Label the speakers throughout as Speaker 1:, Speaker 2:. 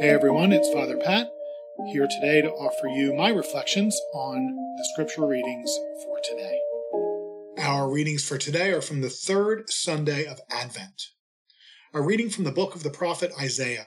Speaker 1: Hey everyone, it's Father Pat here today to offer you my reflections on the scripture readings for today. Our readings for today are from the third Sunday of Advent. A reading from the book of the prophet Isaiah.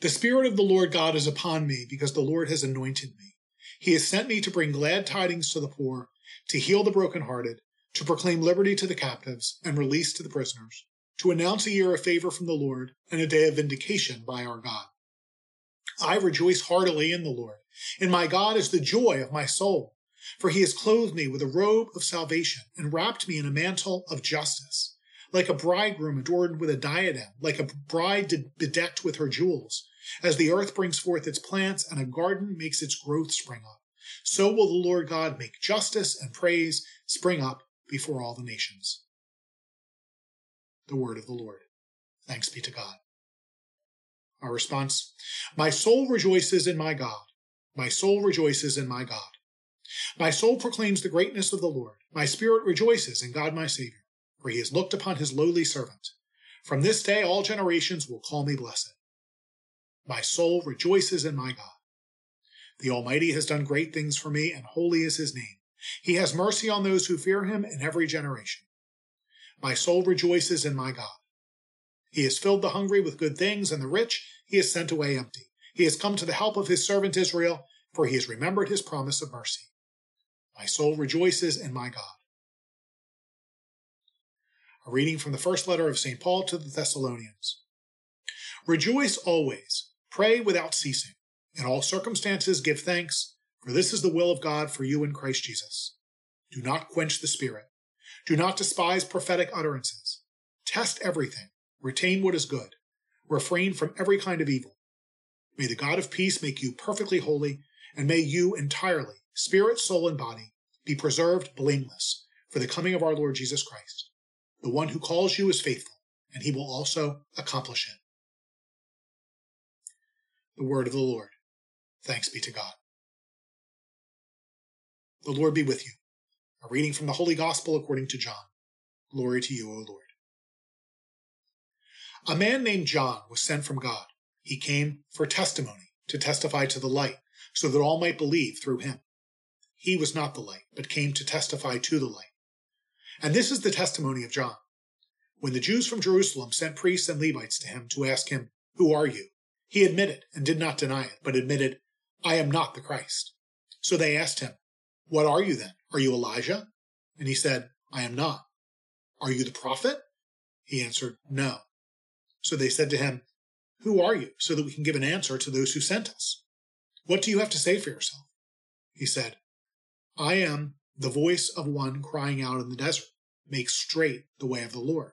Speaker 1: The Spirit of the Lord God is upon me because the Lord has anointed me. He has sent me to bring glad tidings to the poor, to heal the brokenhearted, to proclaim liberty to the captives and release to the prisoners to announce a year of favor from the Lord and a day of vindication by our God. I rejoice heartily in the Lord, and my God is the joy of my soul. For he has clothed me with a robe of salvation and wrapped me in a mantle of justice, like a bridegroom adorned with a diadem, like a bride bedecked with her jewels. As the earth brings forth its plants and a garden makes its growth spring up, so will the Lord God make justice and praise spring up before all the nations the word of the Lord. Thanks be to God. Our response My soul rejoices in my God. My soul rejoices in my God. My soul proclaims the greatness of the Lord. My spirit rejoices in God my Savior, for he has looked upon his lowly servant. From this day all generations will call me blessed. My soul rejoices in my God. The Almighty has done great things for me, and holy is his name. He has mercy on those who fear him in every generation. My soul rejoices in my God. He has filled the hungry with good things, and the rich he has sent away empty. He has come to the help of his servant Israel, for he has remembered his promise of mercy. My soul rejoices in my God. A reading from the first letter of St. Paul to the Thessalonians. Rejoice always, pray without ceasing. In all circumstances give thanks, for this is the will of God for you in Christ Jesus. Do not quench the Spirit. Do not despise prophetic utterances. Test everything. Retain what is good. Refrain from every kind of evil. May the God of peace make you perfectly holy, and may you entirely, spirit, soul, and body, be preserved blameless for the coming of our Lord Jesus Christ. The one who calls you is faithful, and he will also accomplish it. The word of the Lord. Thanks be to God. The Lord be with you. A reading from the Holy Gospel according to John. Glory to you, O Lord. A man named John was sent from God. He came for testimony, to testify to the light, so that all might believe through him. He was not the light, but came to testify to the light. And this is the testimony of John. When the Jews from Jerusalem sent priests and Levites to him to ask him, Who are you? He admitted and did not deny it, but admitted, I am not the Christ. So they asked him, What are you then? Are you Elijah? And he said, I am not. Are you the prophet? He answered, No. So they said to him, Who are you? So that we can give an answer to those who sent us. What do you have to say for yourself? He said, I am the voice of one crying out in the desert, Make straight the way of the Lord,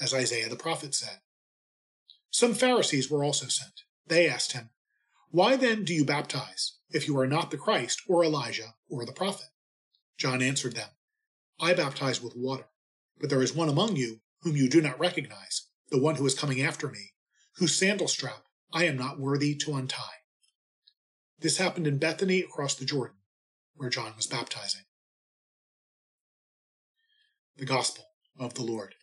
Speaker 1: as Isaiah the prophet said. Some Pharisees were also sent. They asked him, Why then do you baptize, if you are not the Christ, or Elijah, or the prophet? John answered them, I baptize with water, but there is one among you whom you do not recognize, the one who is coming after me, whose sandal strap I am not worthy to untie. This happened in Bethany across the Jordan, where John was baptizing. The Gospel of the Lord.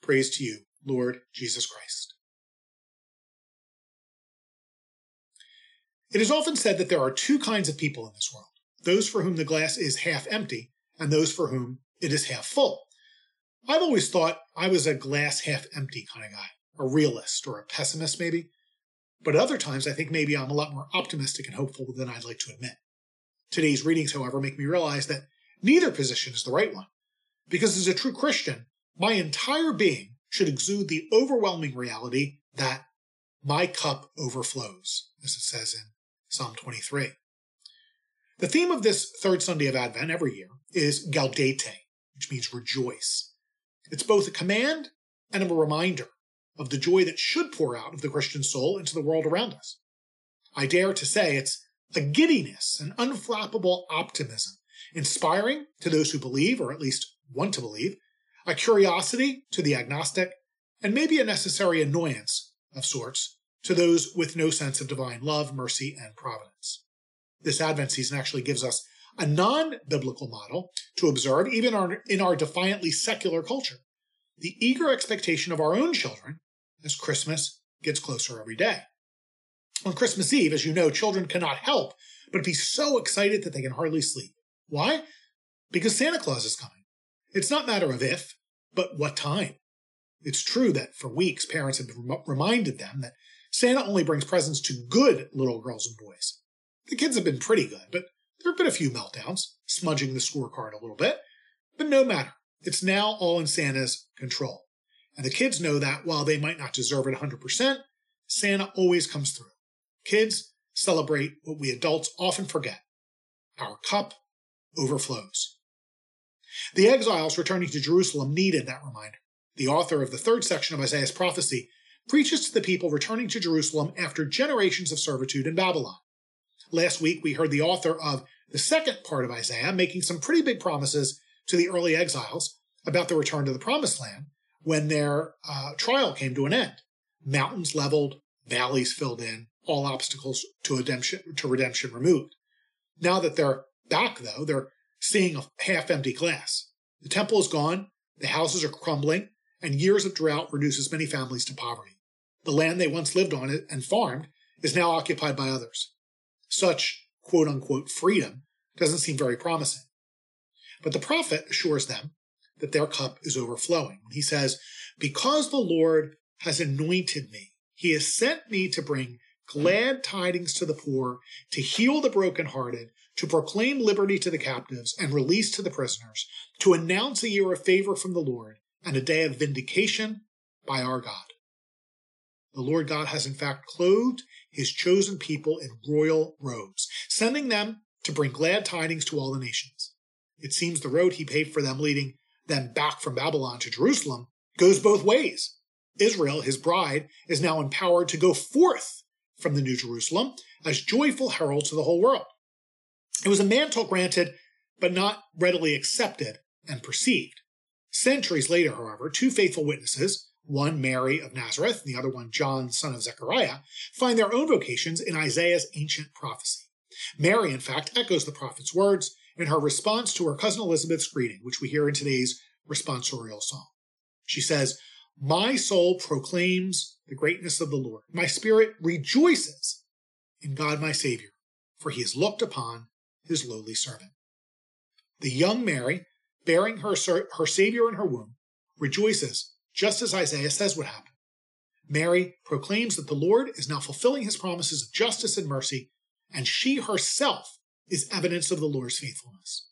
Speaker 1: Praise to you, Lord Jesus Christ. It is often said that there are two kinds of people in this world those for whom the glass is half empty, and those for whom it is half full. I've always thought I was a glass half empty kind of guy, a realist or a pessimist maybe. But at other times I think maybe I'm a lot more optimistic and hopeful than I'd like to admit. Today's readings, however, make me realize that neither position is the right one. Because as a true Christian, my entire being should exude the overwhelming reality that my cup overflows, as it says in Psalm 23. The theme of this third Sunday of Advent every year is Gaudete, which means rejoice. It's both a command and a reminder of the joy that should pour out of the Christian soul into the world around us. I dare to say it's a giddiness, an unflappable optimism, inspiring to those who believe, or at least want to believe, a curiosity to the agnostic, and maybe a necessary annoyance of sorts to those with no sense of divine love, mercy, and providence this Advent season actually gives us a non biblical model to observe, even in our defiantly secular culture. The eager expectation of our own children as Christmas gets closer every day. On Christmas Eve, as you know, children cannot help but be so excited that they can hardly sleep. Why? Because Santa Claus is coming. It's not a matter of if, but what time. It's true that for weeks parents have reminded them that Santa only brings presents to good little girls and boys. The kids have been pretty good, but there have been a few meltdowns, smudging the scorecard a little bit. But no matter, it's now all in Santa's control. And the kids know that while they might not deserve it 100%, Santa always comes through. Kids celebrate what we adults often forget. Our cup overflows. The exiles returning to Jerusalem needed that reminder. The author of the third section of Isaiah's prophecy preaches to the people returning to Jerusalem after generations of servitude in Babylon. Last week, we heard the author of the second part of Isaiah making some pretty big promises to the early exiles about the return to the promised land when their uh, trial came to an end. Mountains leveled, valleys filled in, all obstacles to redemption, to redemption removed. Now that they're back, though, they're seeing a half empty glass. The temple is gone, the houses are crumbling, and years of drought reduces many families to poverty. The land they once lived on and farmed is now occupied by others. Such quote unquote freedom doesn't seem very promising. But the prophet assures them that their cup is overflowing. He says, Because the Lord has anointed me, he has sent me to bring glad tidings to the poor, to heal the brokenhearted, to proclaim liberty to the captives and release to the prisoners, to announce a year of favor from the Lord and a day of vindication by our God. The Lord God has in fact clothed his chosen people in royal robes, sending them to bring glad tidings to all the nations. It seems the road he paved for them leading them back from Babylon to Jerusalem goes both ways. Israel, his bride, is now empowered to go forth from the New Jerusalem as joyful heralds to the whole world. It was a mantle granted, but not readily accepted and perceived. Centuries later, however, two faithful witnesses, one Mary of Nazareth and the other one John, son of Zechariah, find their own vocations in Isaiah's ancient prophecy. Mary, in fact, echoes the prophet's words in her response to her cousin Elizabeth's greeting, which we hear in today's responsorial song. She says, My soul proclaims the greatness of the Lord. My spirit rejoices in God my Savior, for he has looked upon his lowly servant. The young Mary, bearing her, her Savior in her womb, rejoices just as Isaiah says would happen. Mary proclaims that the Lord is now fulfilling his promises of justice and mercy, and she herself is evidence of the Lord's faithfulness.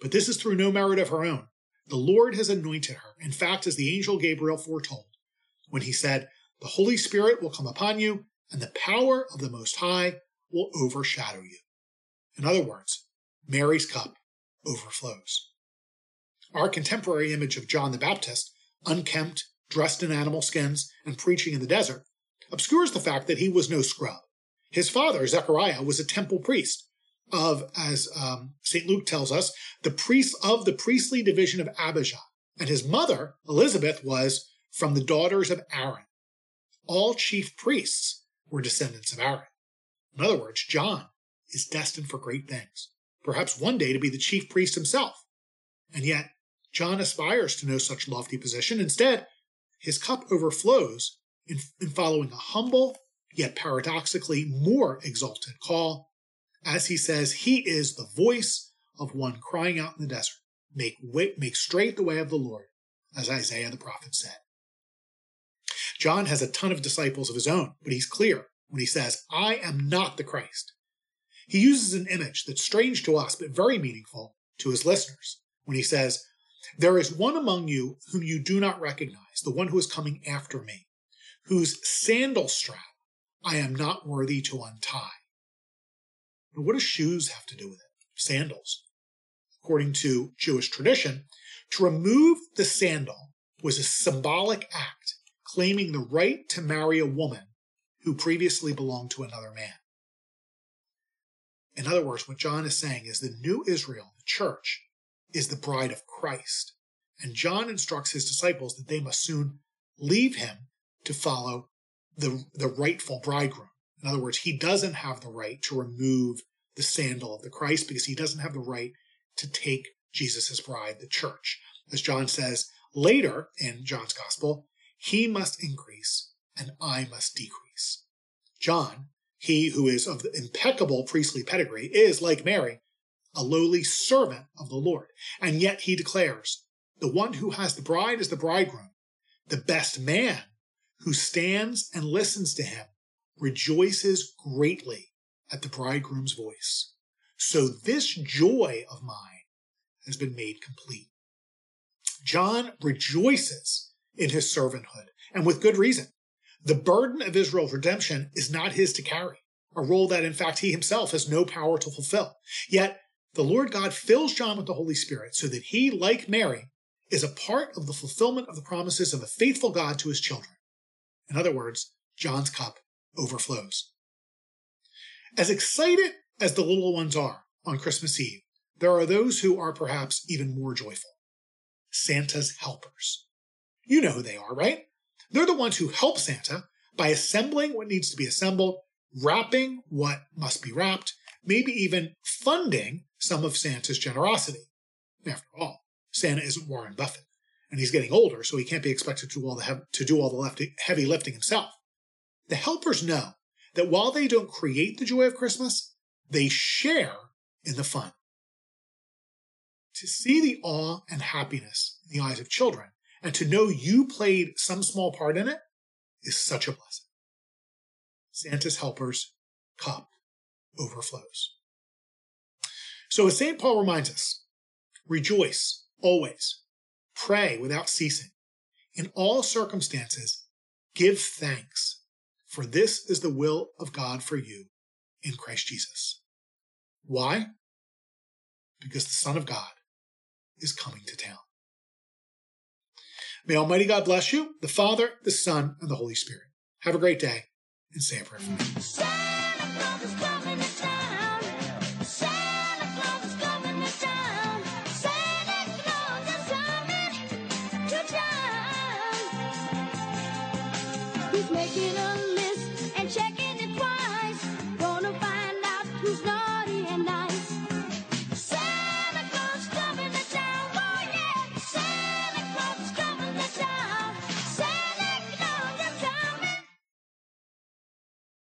Speaker 1: But this is through no merit of her own. The Lord has anointed her, in fact, as the angel Gabriel foretold, when he said, The Holy Spirit will come upon you, and the power of the Most High will overshadow you. In other words, Mary's cup overflows. Our contemporary image of John the Baptist, unkempt, dressed in animal skins, and preaching in the desert, obscures the fact that he was no scrub. His father, Zechariah, was a temple priest of, as um, St. Luke tells us, the priest of the priestly division of Abijah. And his mother, Elizabeth, was from the daughters of Aaron. All chief priests were descendants of Aaron. In other words, John is destined for great things, perhaps one day to be the chief priest himself. And yet, John aspires to no such lofty position. Instead, his cup overflows in, in following a humble, yet paradoxically more exalted call. As he says, he is the voice of one crying out in the desert, make, way, make straight the way of the Lord, as Isaiah the prophet said. John has a ton of disciples of his own, but he's clear when he says, I am not the Christ. He uses an image that's strange to us, but very meaningful to his listeners when he says, There is one among you whom you do not recognize, the one who is coming after me, whose sandal strap I am not worthy to untie. Now, what do shoes have to do with it? Sandals. According to Jewish tradition, to remove the sandal was a symbolic act claiming the right to marry a woman who previously belonged to another man. In other words, what John is saying is the new Israel, the church, is the bride of Christ. And John instructs his disciples that they must soon leave him to follow the, the rightful bridegroom. In other words, he doesn't have the right to remove the sandal of the Christ because he doesn't have the right to take Jesus' bride, the church. As John says later in John's gospel, he must increase, and I must decrease. John, he who is of the impeccable priestly pedigree, is, like Mary, a lowly servant of the Lord. And yet he declares, the one who has the bride is the bridegroom. The best man who stands and listens to him rejoices greatly at the bridegroom's voice. So this joy of mine has been made complete. John rejoices in his servanthood, and with good reason. The burden of Israel's redemption is not his to carry, a role that in fact he himself has no power to fulfill. Yet the Lord God fills John with the Holy Spirit so that he, like Mary, is a part of the fulfillment of the promises of a faithful God to his children. In other words, John's cup overflows. As excited as the little ones are on Christmas Eve, there are those who are perhaps even more joyful. Santa's helpers. You know who they are, right? They're the ones who help Santa by assembling what needs to be assembled, wrapping what must be wrapped, maybe even funding some of Santa's generosity. After all, Santa isn't Warren Buffett, and he's getting older, so he can't be expected to do all the, to do all the heavy lifting himself. The helpers know that while they don't create the joy of Christmas, they share in the fun. To see the awe and happiness in the eyes of children and to know you played some small part in it is such a blessing. Santa's helpers cup overflows. So as St. Paul reminds us, rejoice always, pray without ceasing. In all circumstances, give thanks, for this is the will of God for you in Christ Jesus. Why? Because the Son of God is coming to town. May Almighty God bless you, the Father, the Son, and the Holy Spirit. Have a great day, and say a prayer for me.